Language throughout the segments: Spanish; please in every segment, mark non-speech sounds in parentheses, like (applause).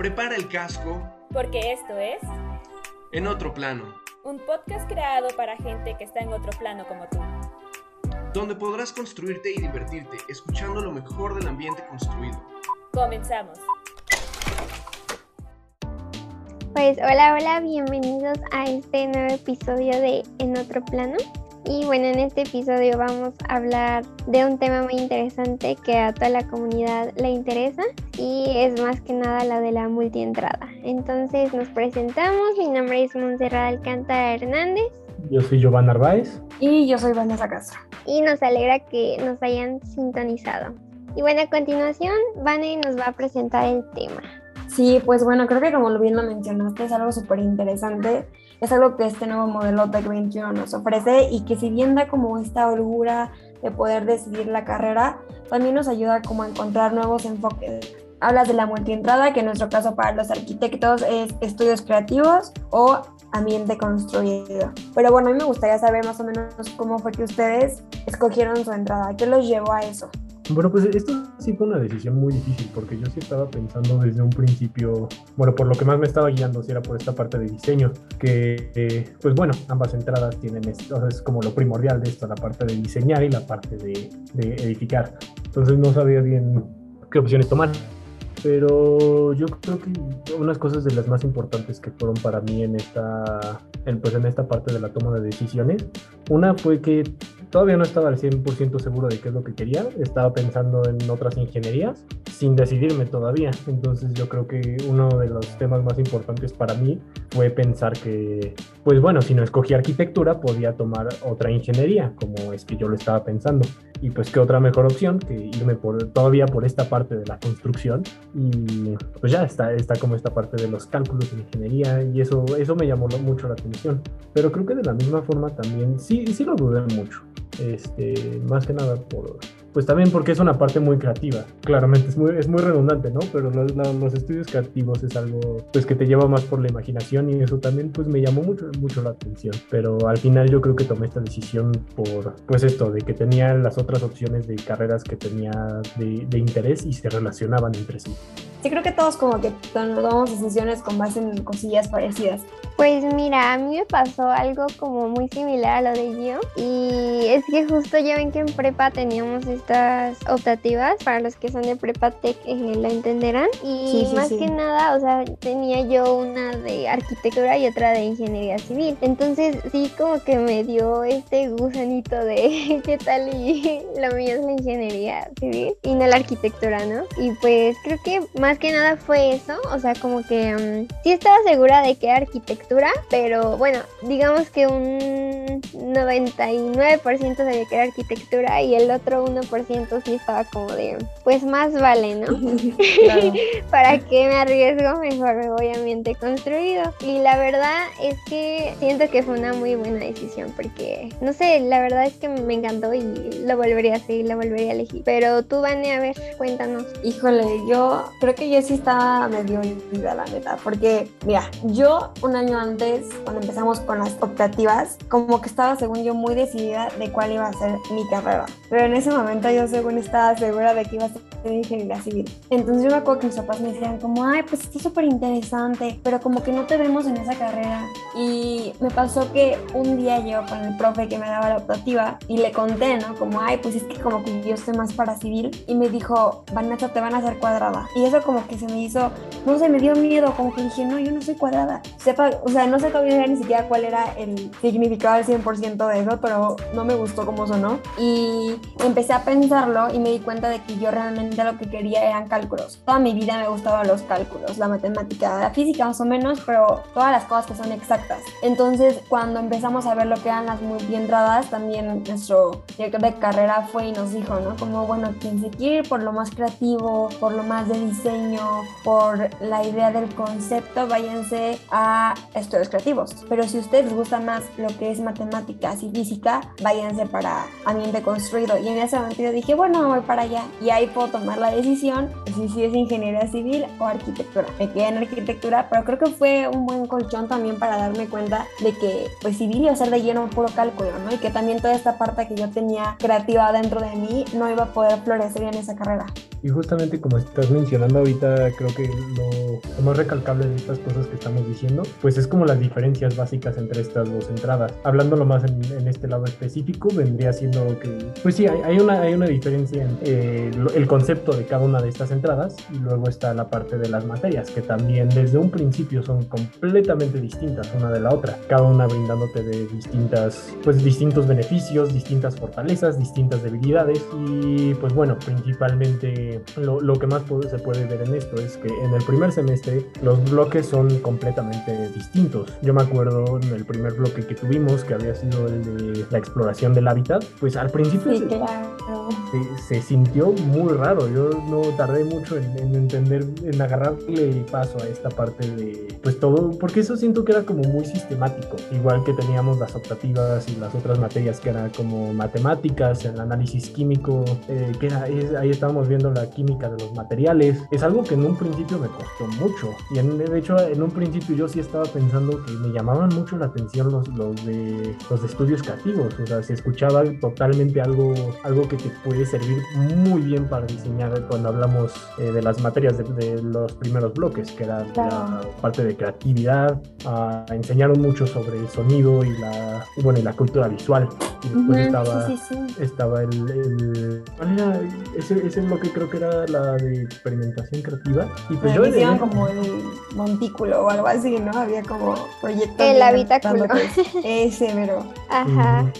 Prepara el casco. Porque esto es... En otro plano. Un podcast creado para gente que está en otro plano como tú. Donde podrás construirte y divertirte escuchando lo mejor del ambiente construido. Comenzamos. Pues hola, hola, bienvenidos a este nuevo episodio de En otro plano. Y bueno, en este episodio vamos a hablar de un tema muy interesante que a toda la comunidad le interesa y es más que nada la de la multientrada. Entonces nos presentamos, mi nombre es Montserrat Alcántara Hernández. Yo soy Giovanna Narváez. Y yo soy Vanessa Castro. Y nos alegra que nos hayan sintonizado. Y bueno, a continuación, Vane nos va a presentar el tema. Sí, pues bueno, creo que como bien lo mencionaste, es algo súper interesante. Es algo que este nuevo modelo Tech 21 nos ofrece y que si bien da como esta holgura de poder decidir la carrera, también nos ayuda como a encontrar nuevos enfoques. Hablas de la multientrada, que en nuestro caso para los arquitectos es estudios creativos o ambiente construido. Pero bueno, a mí me gustaría saber más o menos cómo fue que ustedes escogieron su entrada, qué los llevó a eso. Bueno, pues esto sí fue una decisión muy difícil porque yo sí estaba pensando desde un principio, bueno, por lo que más me estaba guiando, si era por esta parte de diseño, que eh, pues bueno, ambas entradas tienen esto, es como lo primordial de esto, la parte de diseñar y la parte de, de edificar. Entonces no sabía bien qué opciones tomar. Pero yo creo que unas cosas de las más importantes que fueron para mí en esta, en, pues en esta parte de la toma de decisiones, una fue que todavía no estaba al 100% seguro de qué es lo que quería, estaba pensando en otras ingenierías sin decidirme todavía. Entonces yo creo que uno de los temas más importantes para mí fue pensar que, pues bueno, si no escogí arquitectura, podía tomar otra ingeniería, como es que yo lo estaba pensando. Y pues qué otra mejor opción que irme por, todavía por esta parte de la construcción. Y pues ya está, está como esta parte de los cálculos en ingeniería y eso, eso me llamó mucho la atención. Pero creo que de la misma forma también, sí, sí lo dudé mucho. Este, más que nada por, pues también porque es una parte muy creativa. Claramente es muy, es muy redundante, ¿no? Pero los, los, estudios creativos es algo pues que te lleva más por la imaginación y eso también pues me llamó mucho, mucho la atención. Pero al final yo creo que tomé esta decisión por pues esto, de que tenía las otras opciones de carreras que tenía de, de interés y se relacionaban entre sí. Sí, creo que todos como que tomamos decisiones con base en cosillas parecidas. Pues mira, a mí me pasó algo como muy similar a lo de yo y es que justo ya ven que en prepa teníamos estas optativas, para los que son de prepa tech eh, lo entenderán y más que nada, o sea, tenía yo una de arquitectura y otra de ingeniería civil, entonces sí como que me dio este gusanito de (laughs) qué tal y (laughs) lo mío es la ingeniería civil y no la arquitectura, ¿no? Y pues creo que más que nada fue eso, o sea, como que um, sí estaba segura de que arquitectura pero bueno, digamos que un 99% sabía que era arquitectura y el otro 1% sí estaba como de, pues más vale, ¿no? (laughs) (laughs) Para que me arriesgo, mejor me voy a ambiente construido. Y la verdad es que siento que fue una muy buena decisión porque, no sé, la verdad es que me encantó y lo volvería a hacer, lo volvería a elegir. Pero tú, Vane, a ver, cuéntanos. Híjole, yo creo que yo sí estaba medio intrigada, la neta, porque, mira, yo un año antes, cuando empezamos con las optativas, como que estaba, según yo, muy decidida de cuál iba a ser mi carrera. Pero en ese momento yo, según estaba segura de que iba a ser ingeniería civil. Entonces yo me acuerdo que mis papás me decían como, ay, pues está súper interesante, pero como que no te vemos en esa carrera. Y me pasó que un día yo con el profe que me daba la optativa y le conté, ¿no? Como, ay, pues es que como que yo estoy más para civil. Y me dijo, Vanessa, te van a hacer cuadrada. Y eso como que se me hizo, no sé, me dio miedo, como que dije, no, yo no soy cuadrada. Sepa, o sea, no sé todavía ni siquiera cuál era el significado al 100% de eso, pero no me gustó cómo sonó. Y empecé a pensarlo y me di cuenta de que yo realmente lo que quería eran cálculos. Toda mi vida me gustaban los cálculos, la matemática, la física más o menos, pero todas las cosas que son exactas. Entonces, cuando empezamos a ver lo que eran las multientradas, también nuestro director de carrera fue y nos dijo, ¿no? Como, bueno, quien se quiere ir por lo más creativo, por lo más de diseño, por la idea del concepto, váyanse a estudios creativos. Pero si a ustedes les gusta más lo que es matemática matemáticas y física, váyanse para ambiente construido. Y en ese momento dije, bueno, voy para allá y ahí puedo tomar la decisión si, si es ingeniería civil o arquitectura. Me quedé en arquitectura, pero creo que fue un buen colchón también para darme cuenta de que pues civil iba a ser de lleno puro cálculo, ¿no? Y que también toda esta parte que yo tenía creativa dentro de mí no iba a poder florecer en esa carrera. Y justamente como estás mencionando ahorita, creo que lo, más recalcable de estas cosas que estamos diciendo, pues es como las diferencias básicas entre estas dos entradas. Hablándolo más en, en este lado específico, vendría siendo que, pues sí, hay, hay una, hay una diferencia en eh, el concepto de cada una de estas entradas y luego está la parte de las materias, que también desde un principio son completamente distintas una de la otra, cada una brindándote de distintas, pues distintos beneficios, distintas fortalezas, distintas debilidades y pues bueno, principalmente lo, lo, que más se puede ver en esto es que en el primer semestre los bloques son completamente distintos. Yo me acuerdo en el primer bloque que tuvimos, que había sido el de la exploración del hábitat, pues al principio Sí, se, claro. Se- se sintió muy raro. Yo no tardé mucho en, en entender, en agarrarle paso a esta parte de, pues todo, porque eso siento que era como muy sistemático. Igual que teníamos las optativas y las otras materias que eran como matemáticas, el análisis químico, eh, que era, es- ahí estábamos viendo la química de los materiales. Es algo que en un principio me costó mucho. Y en, de hecho, en un principio yo sí estaba pensando que me llamaban mucho la atención los, los, de, los de estudios creativos. O sea, se escuchaba totalmente algo, algo que te puede servir muy bien para diseñar cuando hablamos eh, de las materias de, de los primeros bloques, que era Claro. la parte de creatividad. Ah, enseñaron mucho sobre el sonido y la, bueno, y la cultura visual. Y después Ujú, estaba sí, sí, sí. estaba el, el- ¿cuál era? Ese, ese bloque creo que era la de experimentación creativa y pues yo Pero en hicieron como el montículo o algo así, ¿no? Había como proyectos. El habitáculo. Ese, pero. (laughs) Ajá.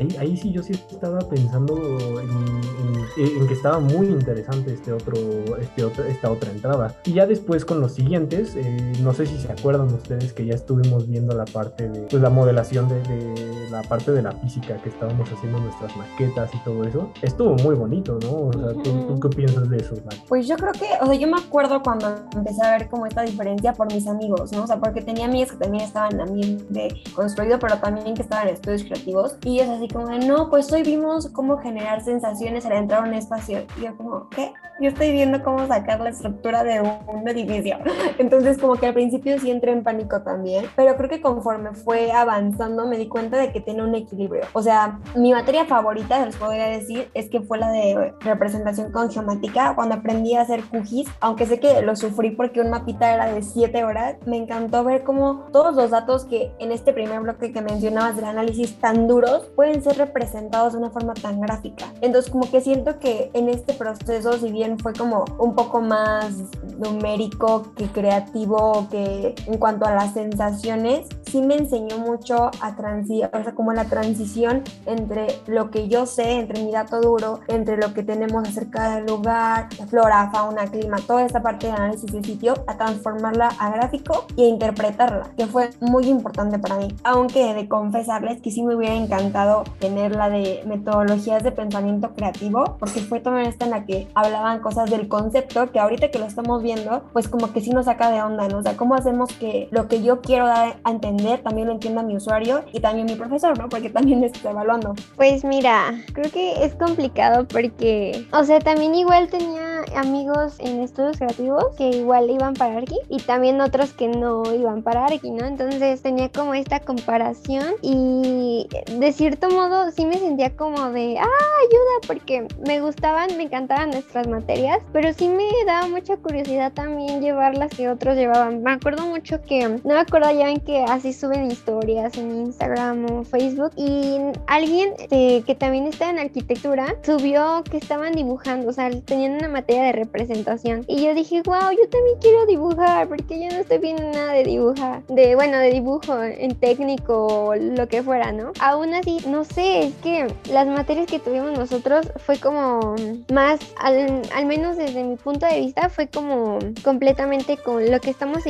Ahí, ahí sí yo sí estaba pensando en, en- en que estaba muy interesante este otro, este otro, esta otra entrada. Y ya después con los siguientes, eh, no sé si se acuerdan ustedes que ya estuvimos viendo la parte de pues, la modelación de, de la parte de la física que estábamos haciendo nuestras maquetas y todo eso. Estuvo muy bonito, ¿no? O sea, ¿tú, tú qué piensas de eso, Mari? Pues yo creo que, o sea, yo me acuerdo cuando empecé a ver como esta diferencia por mis amigos, ¿no? O sea, porque tenía amigas que también estaban en ambiente construido, pero también que estaban en estudios creativos. Y es así como de, no, pues hoy vimos cómo generar sensaciones al entrar a un espacio. Y yo como, ¿qué? Yo estoy viendo cómo sacar la estructura de un edificio. (laughs) Entonces como que al principio sí entré en pánico también, pero creo que conforme fue avanzando me di cuenta de que tiene un equilibrio. O sea, mi materia favorita, les podría decir, es que fue la de representación con geomática, cuando aprendí a hacer QGIS, aunque sé que lo sufrí porque un mapita era de 7 horas, me encantó ver cómo todos los datos que en este primer bloque que mencionabas del análisis tan duros pueden ser representados de una forma tan gráfica. Entonces como que siento que en este proceso, si bien fue como un poco más numérico que creativo, que en cuanto a las sensaciones, sí me enseñó mucho a transi o sea, como la transición entre lo que yo sé, entre mi dato duro, entre lo que tenemos acerca del lugar, flora, fauna, clima, toda esta parte de análisis de sitio, a transformarla a gráfico y a interpretarla, que fue muy importante para mí. Aunque de confesarles que sí me hubiera encantado tener la de metodologías de pensamiento creativo, porque fue también esta en la que hablaban cosas del concepto, que ahorita que lo estamos viendo, pues como que sí nos saca de onda, ¿no? O sea, ¿cómo hacemos que lo que yo quiero dar a entender también lo entienda mi usuario y también mi profesor, ¿no? Porque también me (laughs) está evaluando. Pues mira, creo que es complicado porque, o sea, también igual tenía amigos en estudios creativos que igual iban para Arqui y también otros que no iban para Arqui, ¿no? Entonces tenía como esta comparación y de cierto modo sí me sentía como de, ah, ayuda, porque me gustaban, me encantaban nuestras materias, pero sí me daba mucha curiosidad también llevar las que otros llevaban. Me acuerdo mucho que, no me acuerdo, ya ven que así suben historias en Instagram o Facebook y alguien este, que también está en arquitectura subió que estaban dibujando, o sea, tenían una materia de representación y yo dije, wow, yo también quiero dibujar porque yo no estoy viendo nada de dibujar, de bueno, de dibujo en técnico o lo que fuera, ¿no? Aún así, no sé, es que las materias que tuvimos nosotros fue como más, al, al menos desde mi punto de vista, fue como completamente con lo que estamos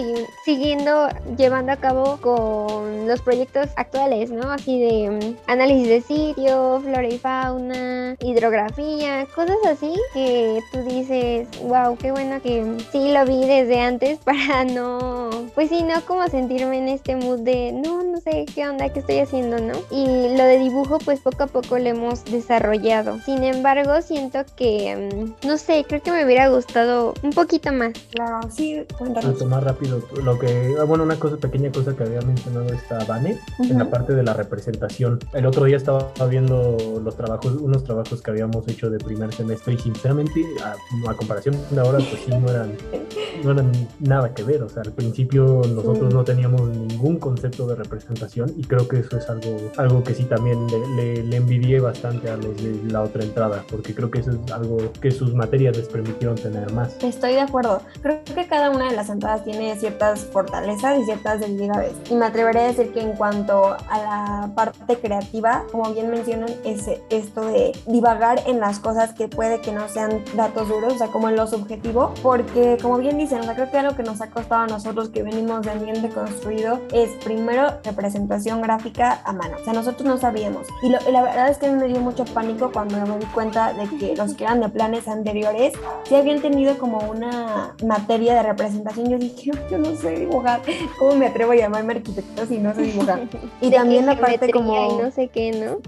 siguiendo, llevando a cabo con los proyectos actuales, ¿no? Así de mm, análisis de sitio, flora y fauna, hidrografía, cosas así que tú dices, Entonces, wow, qué bueno que sí lo vi desde antes (laughs) para no, pues sí, no como sentirme en este mood de, no, no sé qué onda, qué estoy haciendo, ¿no? Y lo de dibujo, pues poco a poco lo hemos desarrollado. Sin embargo, siento que, mm, no sé, creo que me hubiera gustado un poquito más. Claro, sí, cuéntanos. tomar rápido lo que, ah, bueno, una cosa, pequeña cosa que había mencionado esta Vane en la parte de la representación. El otro día estaba viendo los trabajos, unos trabajos que habíamos hecho de primer semestre y sinceramente, a, a comparación de ahora, pues sí, no eran, no eran nada que ver. O sea, al principio nosotros Sí. no teníamos ningún concepto de representación y creo que eso es algo, algo que sí también le, le, le envidié bastante a los de la otra entrada, porque creo que eso es algo que sus materias les permitieron tener más. Estoy de acuerdo. Creo que cada una de las entradas tiene ciertas fortalezas y ciertas debilidades. Y me atrevería a decir que en cuanto a la parte creativa, como bien mencionan, es esto de divagar en las cosas que puede que no sean datos duros, o sea, como en lo subjetivo, porque como bien dicen, o sea, creo que algo que nos ha costado a nosotros que venimos de ambiente construido es primero representación gráfica a mano. O sea, nosotros no sabíamos. Y, lo- y la verdad es que me dio mucho pánico cuando me di cuenta de que los que eran de planes anteriores sí habían tenido como una materia de representación. Yo dije, yo no sé dibujar. ¿Cómo me atrevo a llamarme arquitecto si no sé dibujar? (laughs) Y De también la parte como... Y no sé qué, ¿no?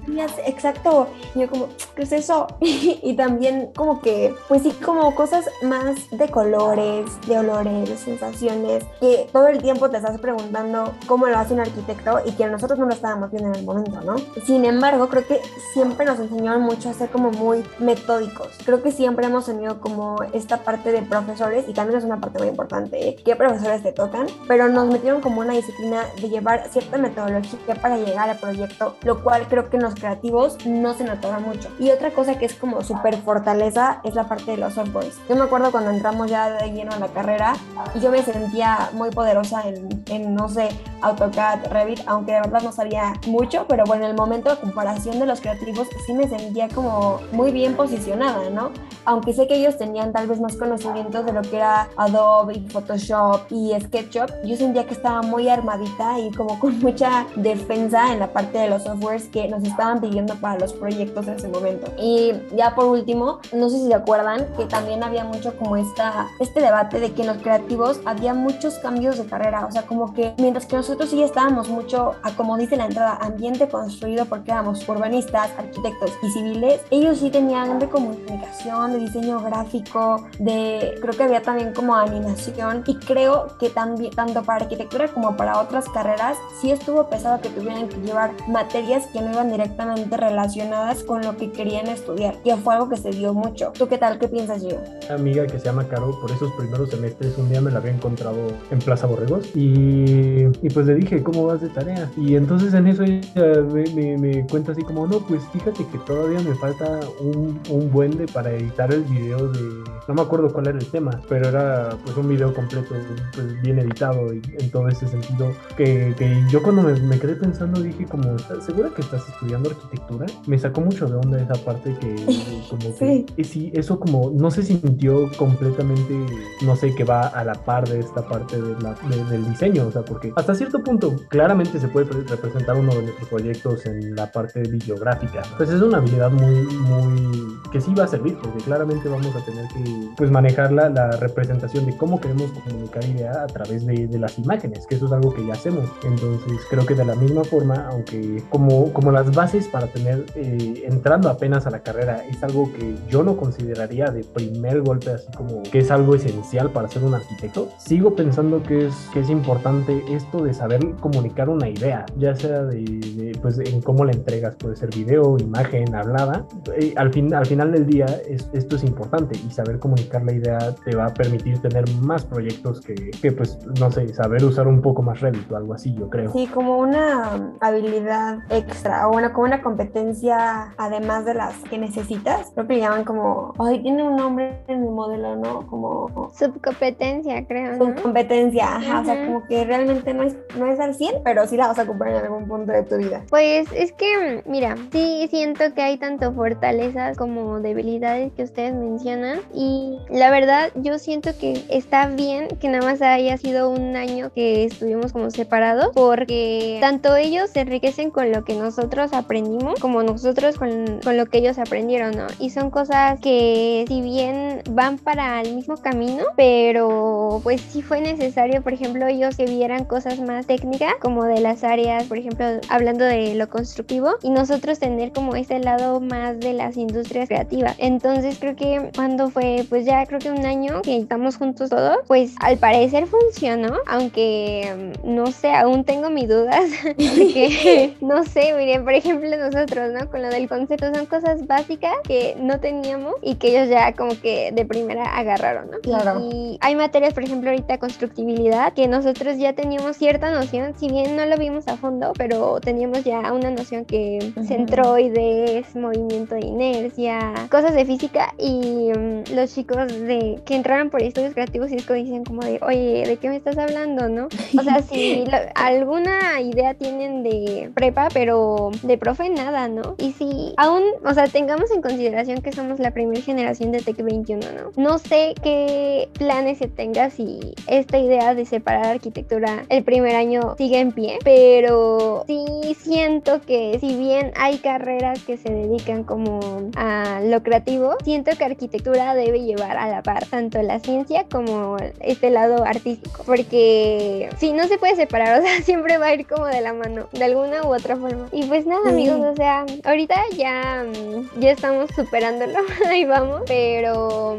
Exacto. Y yo como, ¿qué es eso? (laughs) y también como que, pues sí, como cosas más de colores, de olores, de sensaciones, que todo el tiempo te estás preguntando cómo lo hace un arquitecto y que nosotros no lo estábamos viendo en el momento, ¿no? Sin embargo, creo que siempre nos enseñaron mucho a ser como muy metódicos. Creo que siempre hemos tenido como esta parte de profesores, y también es una parte muy importante, ¿eh? qué profesores te tocan, pero nos metieron como una disciplina de llevar cierta metodología para llegar al proyecto, lo cual creo que en los creativos no se notaba mucho. Y otra cosa que es como súper fortaleza es la parte de los softwares. Yo me acuerdo cuando entramos ya de lleno a la carrera y yo me sentía muy poderosa en, en no sé, AutoCAD, Revit, aunque de verdad no sabía mucho, pero bueno, en el momento de comparación de los creativos sí me sentía como muy bien posicionada, ¿no? Aunque sé que ellos tenían tal vez más conocimientos de lo que era Adobe, y Photoshop y SketchUp, yo sentía que estaba muy armadita y como con (laughs) mucha defensa en la parte de los softwares que nos estaban pidiendo para los proyectos en ese momento. Y ya por último, no sé si se acuerdan que también había mucho como esta, este debate de que en los creativos había muchos cambios de carrera, o sea, como que mientras que nosotros sí estábamos mucho, a como dice la entrada, ambiente construido porque éramos urbanistas, arquitectos y civiles, ellos sí tenían de comunicación, de diseño gráfico, de creo que había también como animación y creo que también tanto para arquitectura como para otras carreras sí estuvo pesado que tuvieran que llevar materias que no iban directamente relacionadas con lo que querían estudiar y fue algo que se dio mucho. ¿Tú qué tal? ¿Qué piensas, Una amiga que se llama Caro, por esos primeros semestres, un día me la había encontrado en Plaza Borregos y, y pues le dije, ¿cómo vas de tarea? Y entonces en eso ella me, me- me cuenta así como, no, pues fíjate que todavía me falta un, un buen de para editar el video de, no me acuerdo cuál era el tema, pero era pues un video completo, pues bien editado y en todo ese sentido, que, que yo cuando me, me quedé pensando dije como, ¿estás segura que estás estudiando arquitectura? Me sacó mucho de onda esa parte que como que Sí. y sí, eso como no se sintió completamente, no sé, que va a la par de esta parte de del diseño, o sea, porque hasta cierto punto claramente se puede pre- representar uno de nuestros proyectos en la parte videográfica. Pues es una habilidad muy, muy, que sí va a servir, porque claramente vamos a tener que, pues, manejar la, la representación de cómo queremos comunicar idea a través de, de las imágenes, que eso es algo que ya hacemos. Entonces, creo que de la misma forma, aunque como, como las bases para tener, eh, entrando apenas a la carrera, es algo que yo no consideraría de primer golpe así como que es algo esencial para ser un arquitecto, sigo pensando que es, que es importante esto de saber comunicar una idea, ya sea de, de, pues en cómo la entregas, puede ser video, imagen, hablada. Eh, al, fin, al final del día es- esto es importante y saber comunicar la idea te va a permitir tener más proyectos que, que pues no sé, saber usar un poco más Revit o algo así, yo creo. Sí, como una habilidad extra o una, como una competencia además de las que necesitas. Creo que le llaman como, ay, tiene un nombre en el modelo, ¿no? Como Subcompetencia, creo, ¿no? competencia, ajá, o sea, como que realmente no es, no es al 100, pero sí la vas a ocupar en algún punto de tu vida. Pues es que, mira, sí siento que hay tanto fortalezas como como debilidades que ustedes mencionan y la verdad yo siento que está bien que nada más haya sido un año que estuvimos como separados porque tanto ellos se enriquecen con lo que nosotros aprendimos como nosotros con, con lo que ellos aprendieron, ¿no? Y son cosas que si bien van para el mismo camino, pero pues sí fue necesario, por ejemplo, ellos que vieran cosas más técnicas como de las áreas, por ejemplo, hablando de lo constructivo y nosotros tener como ese lado más de las industrias Entonces creo que cuando fue, pues ya creo que un año que estamos juntos todos, pues al parecer funcionó, aunque mm, no sé, aún tengo mis dudas, (laughs) porque (laughs) no sé, miren, por ejemplo nosotros, ¿no? Con lo del concepto son cosas básicas que no teníamos y que ellos ya como que de primera agarraron, ¿no? Claro. Y hay materias, por ejemplo, ahorita constructibilidad, que nosotros ya teníamos cierta noción, si bien no lo vimos a fondo, pero teníamos ya una noción que centroides, movimiento de inercia, cosas de física y mm, los chicos de que entraron por estudios creativos y es que dicen como de, oye, ¿de qué me estás hablando, no? O sea, si (laughs) lo- alguna idea tienen de prepa, pero de profe nada, ¿no? Y si aún, o sea, tengamos en consideración que somos la primera generación de Tech 21, ¿no? No sé qué planes se tenga si esta idea de separar arquitectura el primer año sigue en pie, pero sí siento que si bien hay carreras que se dedican como a lo creativo, siento que arquitectura debe llevar a la par tanto la ciencia como este lado artístico, porque si no se puede separar, (laughs) o sea, siempre va a ir como de la mano, de alguna u otra forma. Y pues nada, Sí. amigos, o sea, ahorita ya, mm, ya estamos superándolo, (laughs) ahí vamos, pero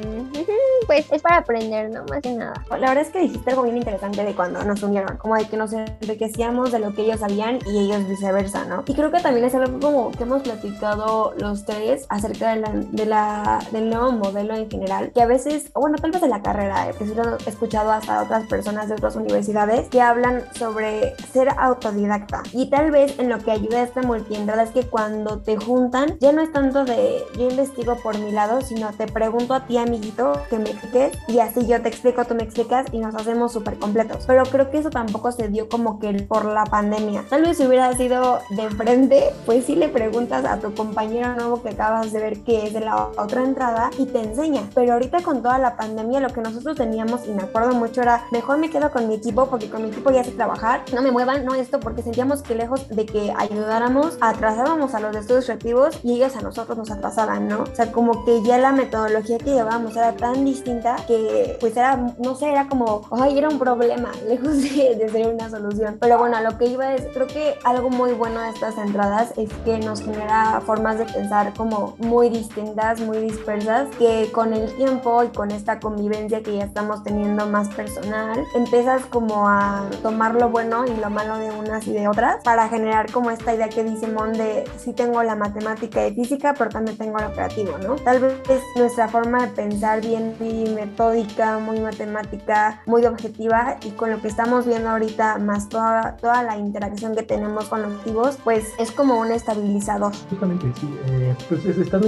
pues es para aprender, ¿no? Más que nada. La verdad es que dijiste algo bien interesante de cuando nos unieron, como de que nos enriquecíamos de lo que ellos sabían y ellos viceversa, ¿no? Y creo que también es algo como que hemos platicado los tres acerca de la, de la, del nuevo modelo en general, que a veces, o bueno, tal vez de la carrera, eh, que sí lo he escuchado hasta otras personas de otras universidades que hablan sobre ser autodidacta. Y tal vez en lo que ayuda esta multientrada es que cuando te juntan, ya no es tanto de yo investigo por mi lado, sino te pregunto a ti, amiguito, que me expliques y así yo te explico, tú me explicas y nos hacemos súper completos. Pero creo que eso tampoco se dio como que por la pandemia. Tal vez si hubiera sido de frente, pues sí le preguntas a tu compañero nuevo que acabas de ver que es de la otra entrada y te enseña. Pero ahorita con toda la pandemia lo que nosotros teníamos y me acuerdo mucho era mejor me quedo con mi equipo porque con mi equipo ya sé trabajar, no me muevan, no esto, porque sentíamos que lejos de que ayudáramos, atrasábamos a los estudios creativos y ellos a nosotros nos atrasaban, ¿no? O sea, como que ya la metodología que llevábamos era tan distinta que pues era, no sé, era como, ay, era un problema, (laughs) lejos de, de ser una solución. Pero bueno, a lo que iba es, creo que algo muy bueno de estas entradas es que nos genera formas de pensar como muy distintas, muy dispersas, que con el tiempo y con esta convivencia que ya estamos teniendo más personal, empiezas como a tomar lo bueno y lo malo de unas y de otras para generar como esta idea que dice Mon de sí tengo la matemática y física, pero también tengo lo creativo, ¿no? Tal vez nuestra forma de pensar bien muy metódica, muy matemática, muy objetiva y con lo que estamos viendo ahorita más toda, toda la interacción que tenemos con los activos, pues es como un estabilizador. Justamente, sí. eh, pues es- estás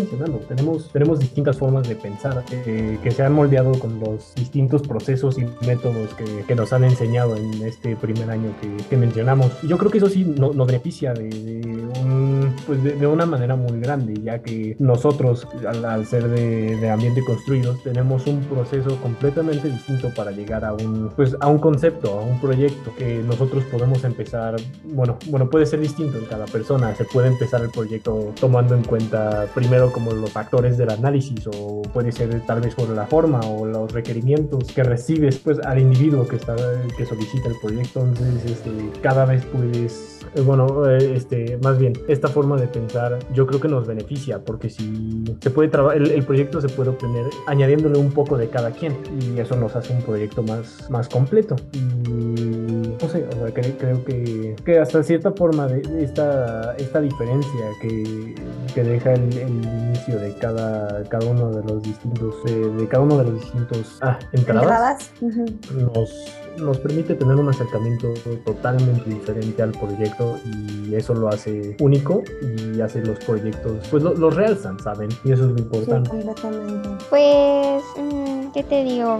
tenemos, tenemos distintas formas de pensar eh, que se han moldeado con los distintos procesos y métodos que, nos han enseñado en este primer año que, que mencionamos. Yo creo que eso sí no- nos beneficia de, de un- pues de, una manera muy grande, ya que nosotros, al, al ser de, de ambiente construidos, tenemos un proceso completamente distinto para llegar a un, pues, a un concepto, a un proyecto que nosotros podemos empezar, bueno, bueno, puede ser distinto en cada persona, se puede empezar el proyecto tomando en cuenta primero como los factores del análisis o puede ser tal vez por la forma o los requerimientos que recibes pues al individuo que está que solicita el proyecto. Entonces este, cada vez puedes bueno eh, este más bien esta forma de pensar yo creo que nos beneficia porque si se puede trabajar el, el proyecto se puede obtener añadiéndole un poco de cada quien y eso nos hace un proyecto más más completo. Y no sé, o sea, cre- creo que, que hasta cierta forma de, esta, esta diferencia que, que deja el, el inicio de cada, cada uno de los distintos, eh, de cada uno de los distintos ah, entradas, nos, nos permite tener un acercamiento totalmente diferente al proyecto y eso lo hace único y hace los proyectos, pues lo- los realzan, ¿saben? Y eso es lo Sí, importante. completamente. Pues, ¿qué ¿qué te digo?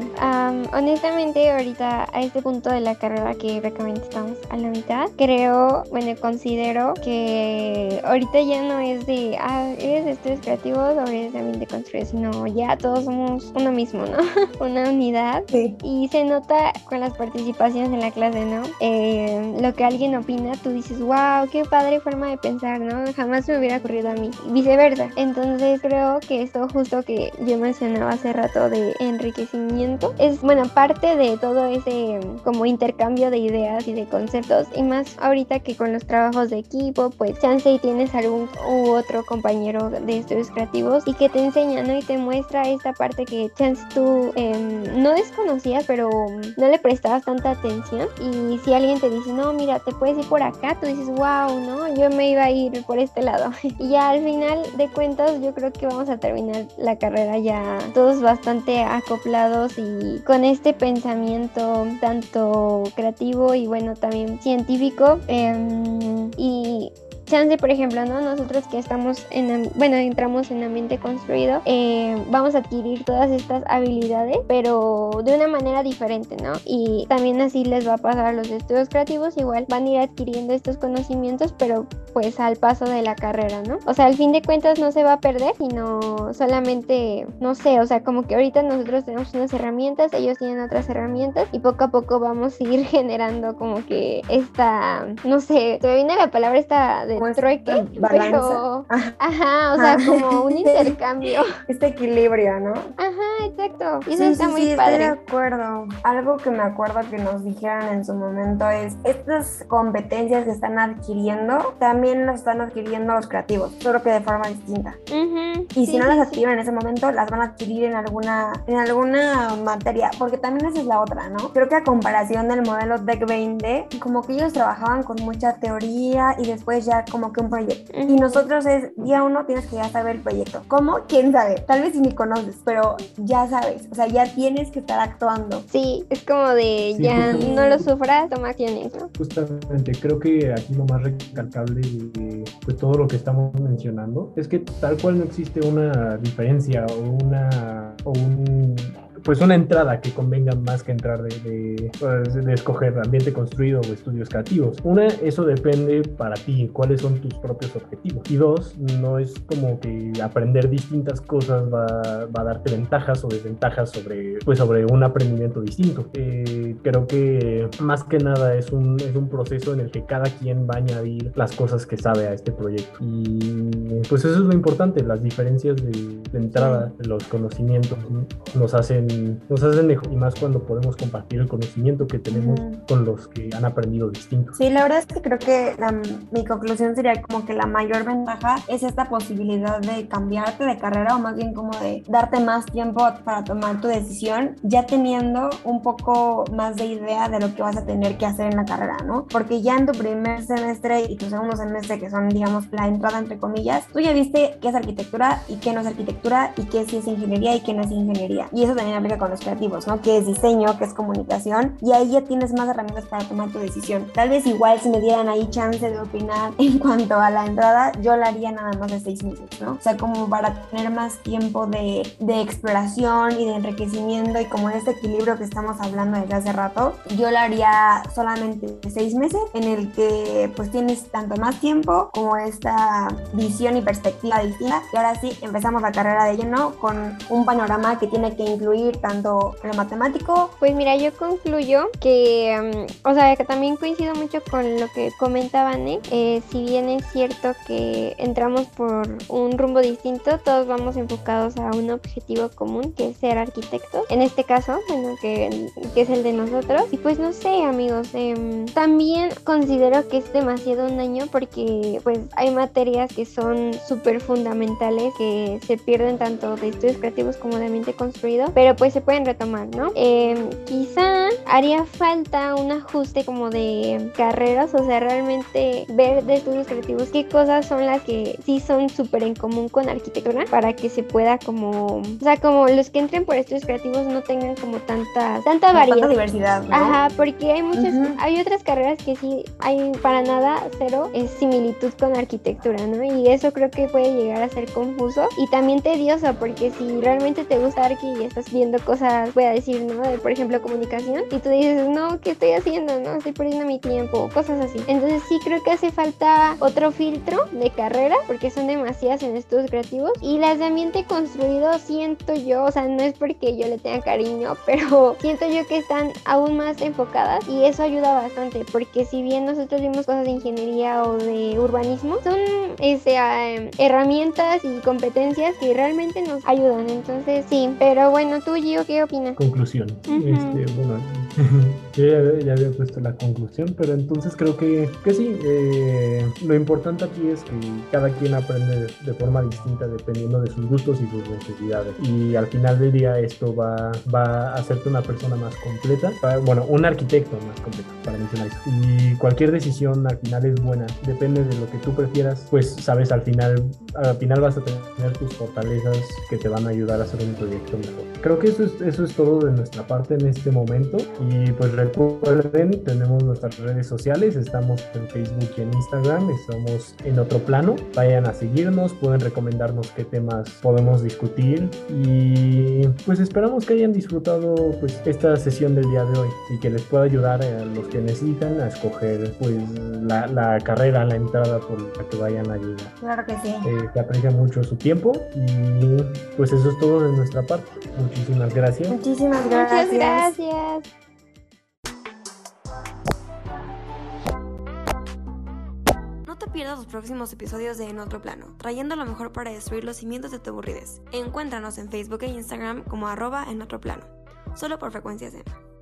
honestamente, ahorita a este punto de la carrera que realmente estamos a la mitad, creo, bueno, considero que ahorita ya no es de, ah, eres de estudios creativos o eres también de construir, sino ya todos somos uno mismo, ¿no? (laughs) Una unidad. Sí. Y se nota con las participaciones en la clase, ¿no? Eh, lo que alguien opina, tú dices, wow, qué padre forma de pensar, ¿no? Jamás me hubiera ocurrido a mí. viceversa. Entonces creo que esto justo que yo mencionaba hace rato de enriquecimiento es, bueno, parte de todo ese como intercambio de ideas y de conceptos. Y más ahorita que con los trabajos de equipo, pues chance y tienes algún u otro compañero de estudios creativos y que te enseña, ¿no? Y te muestra esta parte que chance tú em, no desconocías, pero no le prestabas tanta atención. Y si alguien te dice, no, mira, te puedes ir por acá, tú dices, wow, ¿no? Yo me iba a ir por este lado. (laughs) y al final de cuentas, yo creo que vamos a terminar la carrera ya todos bastante acoplados y con este pensamiento tanto creativo y bueno, también científico. Em, y chance, por ejemplo, ¿no? Nosotros que estamos en, bueno, entramos en ambiente construido, eh, vamos a adquirir todas estas habilidades, pero de una manera diferente, ¿no? Y también así les va a pasar a los estudios creativos, igual van a ir adquiriendo estos conocimientos, pero pues al paso de la carrera, ¿no? O sea, al fin de cuentas no se va a perder, sino solamente, no sé, o sea, como que ahorita nosotros tenemos unas herramientas, ellos tienen otras herramientas y poco a poco vamos a ir (laughs) generando como que esta, no sé, se me viene la palabra esta de trueque, pero (laughs) ajá, o sea, como un (laughs) intercambio. Este equilibrio, ¿no? Ajá, exacto. Y eso está muy padre. Estoy de acuerdo. Algo que me acuerdo que nos dijeron en su momento es estas competencias que están adquiriendo también las están adquiriendo los creativos, solo que de forma distinta. y si no las adquieren en ese momento, las van a adquirir en alguna en alguna materia, porque también esa es la otra, ¿no? Creo que a comparación del modelo Deck 20, como que ellos trabajaban con mucha teoría y después ya como que un proyecto. Y nosotros es día uno tienes que ya saber el proyecto. ¿Cómo? ¿Quién sabe? Tal vez si ni conoces, pero ya sabes. O sea, ya tienes que estar actuando. Sí, es como de ya no lo sufras, toma acciones, ¿no? Justamente, creo que aquí lo más recalcable de pues, todo lo que estamos mencionando es que tal cual no existe una diferencia o una o un pues una entrada que convenga más que entrar de, pues, de, escoger ambiente construido o estudios creativos. Una, eso depende para ti, cuáles son tus propios objetivos. Y dos, no es como que aprender distintas cosas va, va a darte ventajas o desventajas sobre, pues sobre un aprendimiento distinto. Eh, creo que más que nada es un, es un proceso en el que cada quien va a añadir las cosas que sabe a este proyecto. Y pues eso es lo importante, las diferencias de, de entrada, los conocimientos nos hacen nos hacen mejor y más cuando podemos compartir el conocimiento que tenemos con los que han aprendido distinto. Sí, la verdad es que creo que mi conclusión sería como que la mayor ventaja es esta posibilidad de cambiarte de carrera o más bien como de darte más tiempo para tomar tu decisión ya teniendo un poco más de idea de lo que vas a tener que hacer en la carrera, ¿no? Porque ya en tu primer semestre y tu segundo semestre, que son, digamos, la entrada entre comillas, tú ya viste qué es arquitectura y qué no es arquitectura y qué sí es ingeniería y qué no es ingeniería. Y eso también aplica con los creativos, ¿no? Que es diseño, que es comunicación, y ahí ya tienes más herramientas para tomar tu decisión. Tal vez igual si me dieran ahí chance de opinar (laughs) en cuanto a la entrada, yo la haría nada más de seis meses, ¿no? O sea, como para tener más tiempo de, de exploración y de enriquecimiento y como este equilibrio que estamos hablando desde hace rato, yo la haría solamente seis meses en el que pues tienes tanto más tiempo como esta visión y perspectiva distinta. Y ahora sí, empezamos la carrera de lleno con un panorama que tiene que incluir tanto lo matemático. Pues mira, yo concluyo que, mm, o sea, que también coincido mucho con lo que comentaban, ¿eh? si bien es cierto que entramos por un rumbo distinto, todos vamos enfocados a un objetivo común, que es ser arquitectos. En este caso, bueno, que, que es el de nosotros. Y pues no sé, amigos, eh, también considero que es demasiado un año porque pues hay materias que son súper fundamentales que se pierden tanto de estudios creativos como de ambiente construido, pero pues se pueden retomar, ¿no? Em, quizá haría falta un ajuste como de carreras, o sea, realmente ver de estudios creativos qué cosas son las que sí son súper en común con arquitectura para que se pueda como, o sea, como los que entren por estudios creativos no tengan como tanta, tanta variedad. Tanta diversidad. ¿no? Ajá, porque hay muchas, hay otras carreras que sí hay para nada cero es similitud con arquitectura, ¿no? Y eso creo que puede llegar a ser confuso y también tedioso porque si realmente te gusta arqui y estás viendo cosas, voy a decir, ¿no? De, por ejemplo, comunicación. Y tú dices, no, ¿qué estoy haciendo? No, estoy perdiendo mi tiempo, cosas así. Entonces sí creo que hace falta otro filtro de carrera, porque son demasiadas en estudios creativos. Y las de ambiente construido siento yo, o sea, no es porque yo le tenga cariño, (laughs) pero siento yo que están aún más enfocadas y eso ayuda bastante, porque si bien nosotros vimos cosas de ingeniería o de urbanismo, son este, em, herramientas y competencias que realmente nos ayudan. Entonces sí, pero bueno, tú Gio, ¿qué opinas? Conclusión. este, bueno, (laughs) yo ya, había puesto la conclusión, pero entonces creo que, que sí, eh, lo importante aquí es que cada quien aprende de forma distinta dependiendo de sus gustos y sus necesidades. Y al final del día esto va, va a hacerte una persona más completa, bueno, un arquitecto más completo, para mencionar eso. Y cualquier decisión al final es buena, depende de lo que tú prefieras, pues sabes, al final, al final vas a tener tus fortalezas que te van a ayudar a hacer un proyecto mejor. Creo que eso es, eso es todo de nuestra parte en este momento. Y pues recuerden, tenemos nuestras redes sociales, estamos en Facebook y en Instagram, estamos en otro plano. Vayan a seguirnos, pueden recomendarnos qué temas podemos discutir y pues esperamos que hayan disfrutado pues esta sesión del día de hoy y que les pueda ayudar a los que necesitan a escoger pues la, la carrera, la entrada por la que vayan a llegar. Claro que sí. Eh, que aprecia mucho su tiempo y pues eso es todo de nuestra parte. Muchísimas gracias. Muchísimas gracias. Muchas gracias. Pierdas los próximos episodios de En Otro Plano, trayendo lo mejor para destruir los cimientos de tu aburridez. Encuéntranos en Facebook e Instagram como arroba en otro plano, solo por frecuencias en.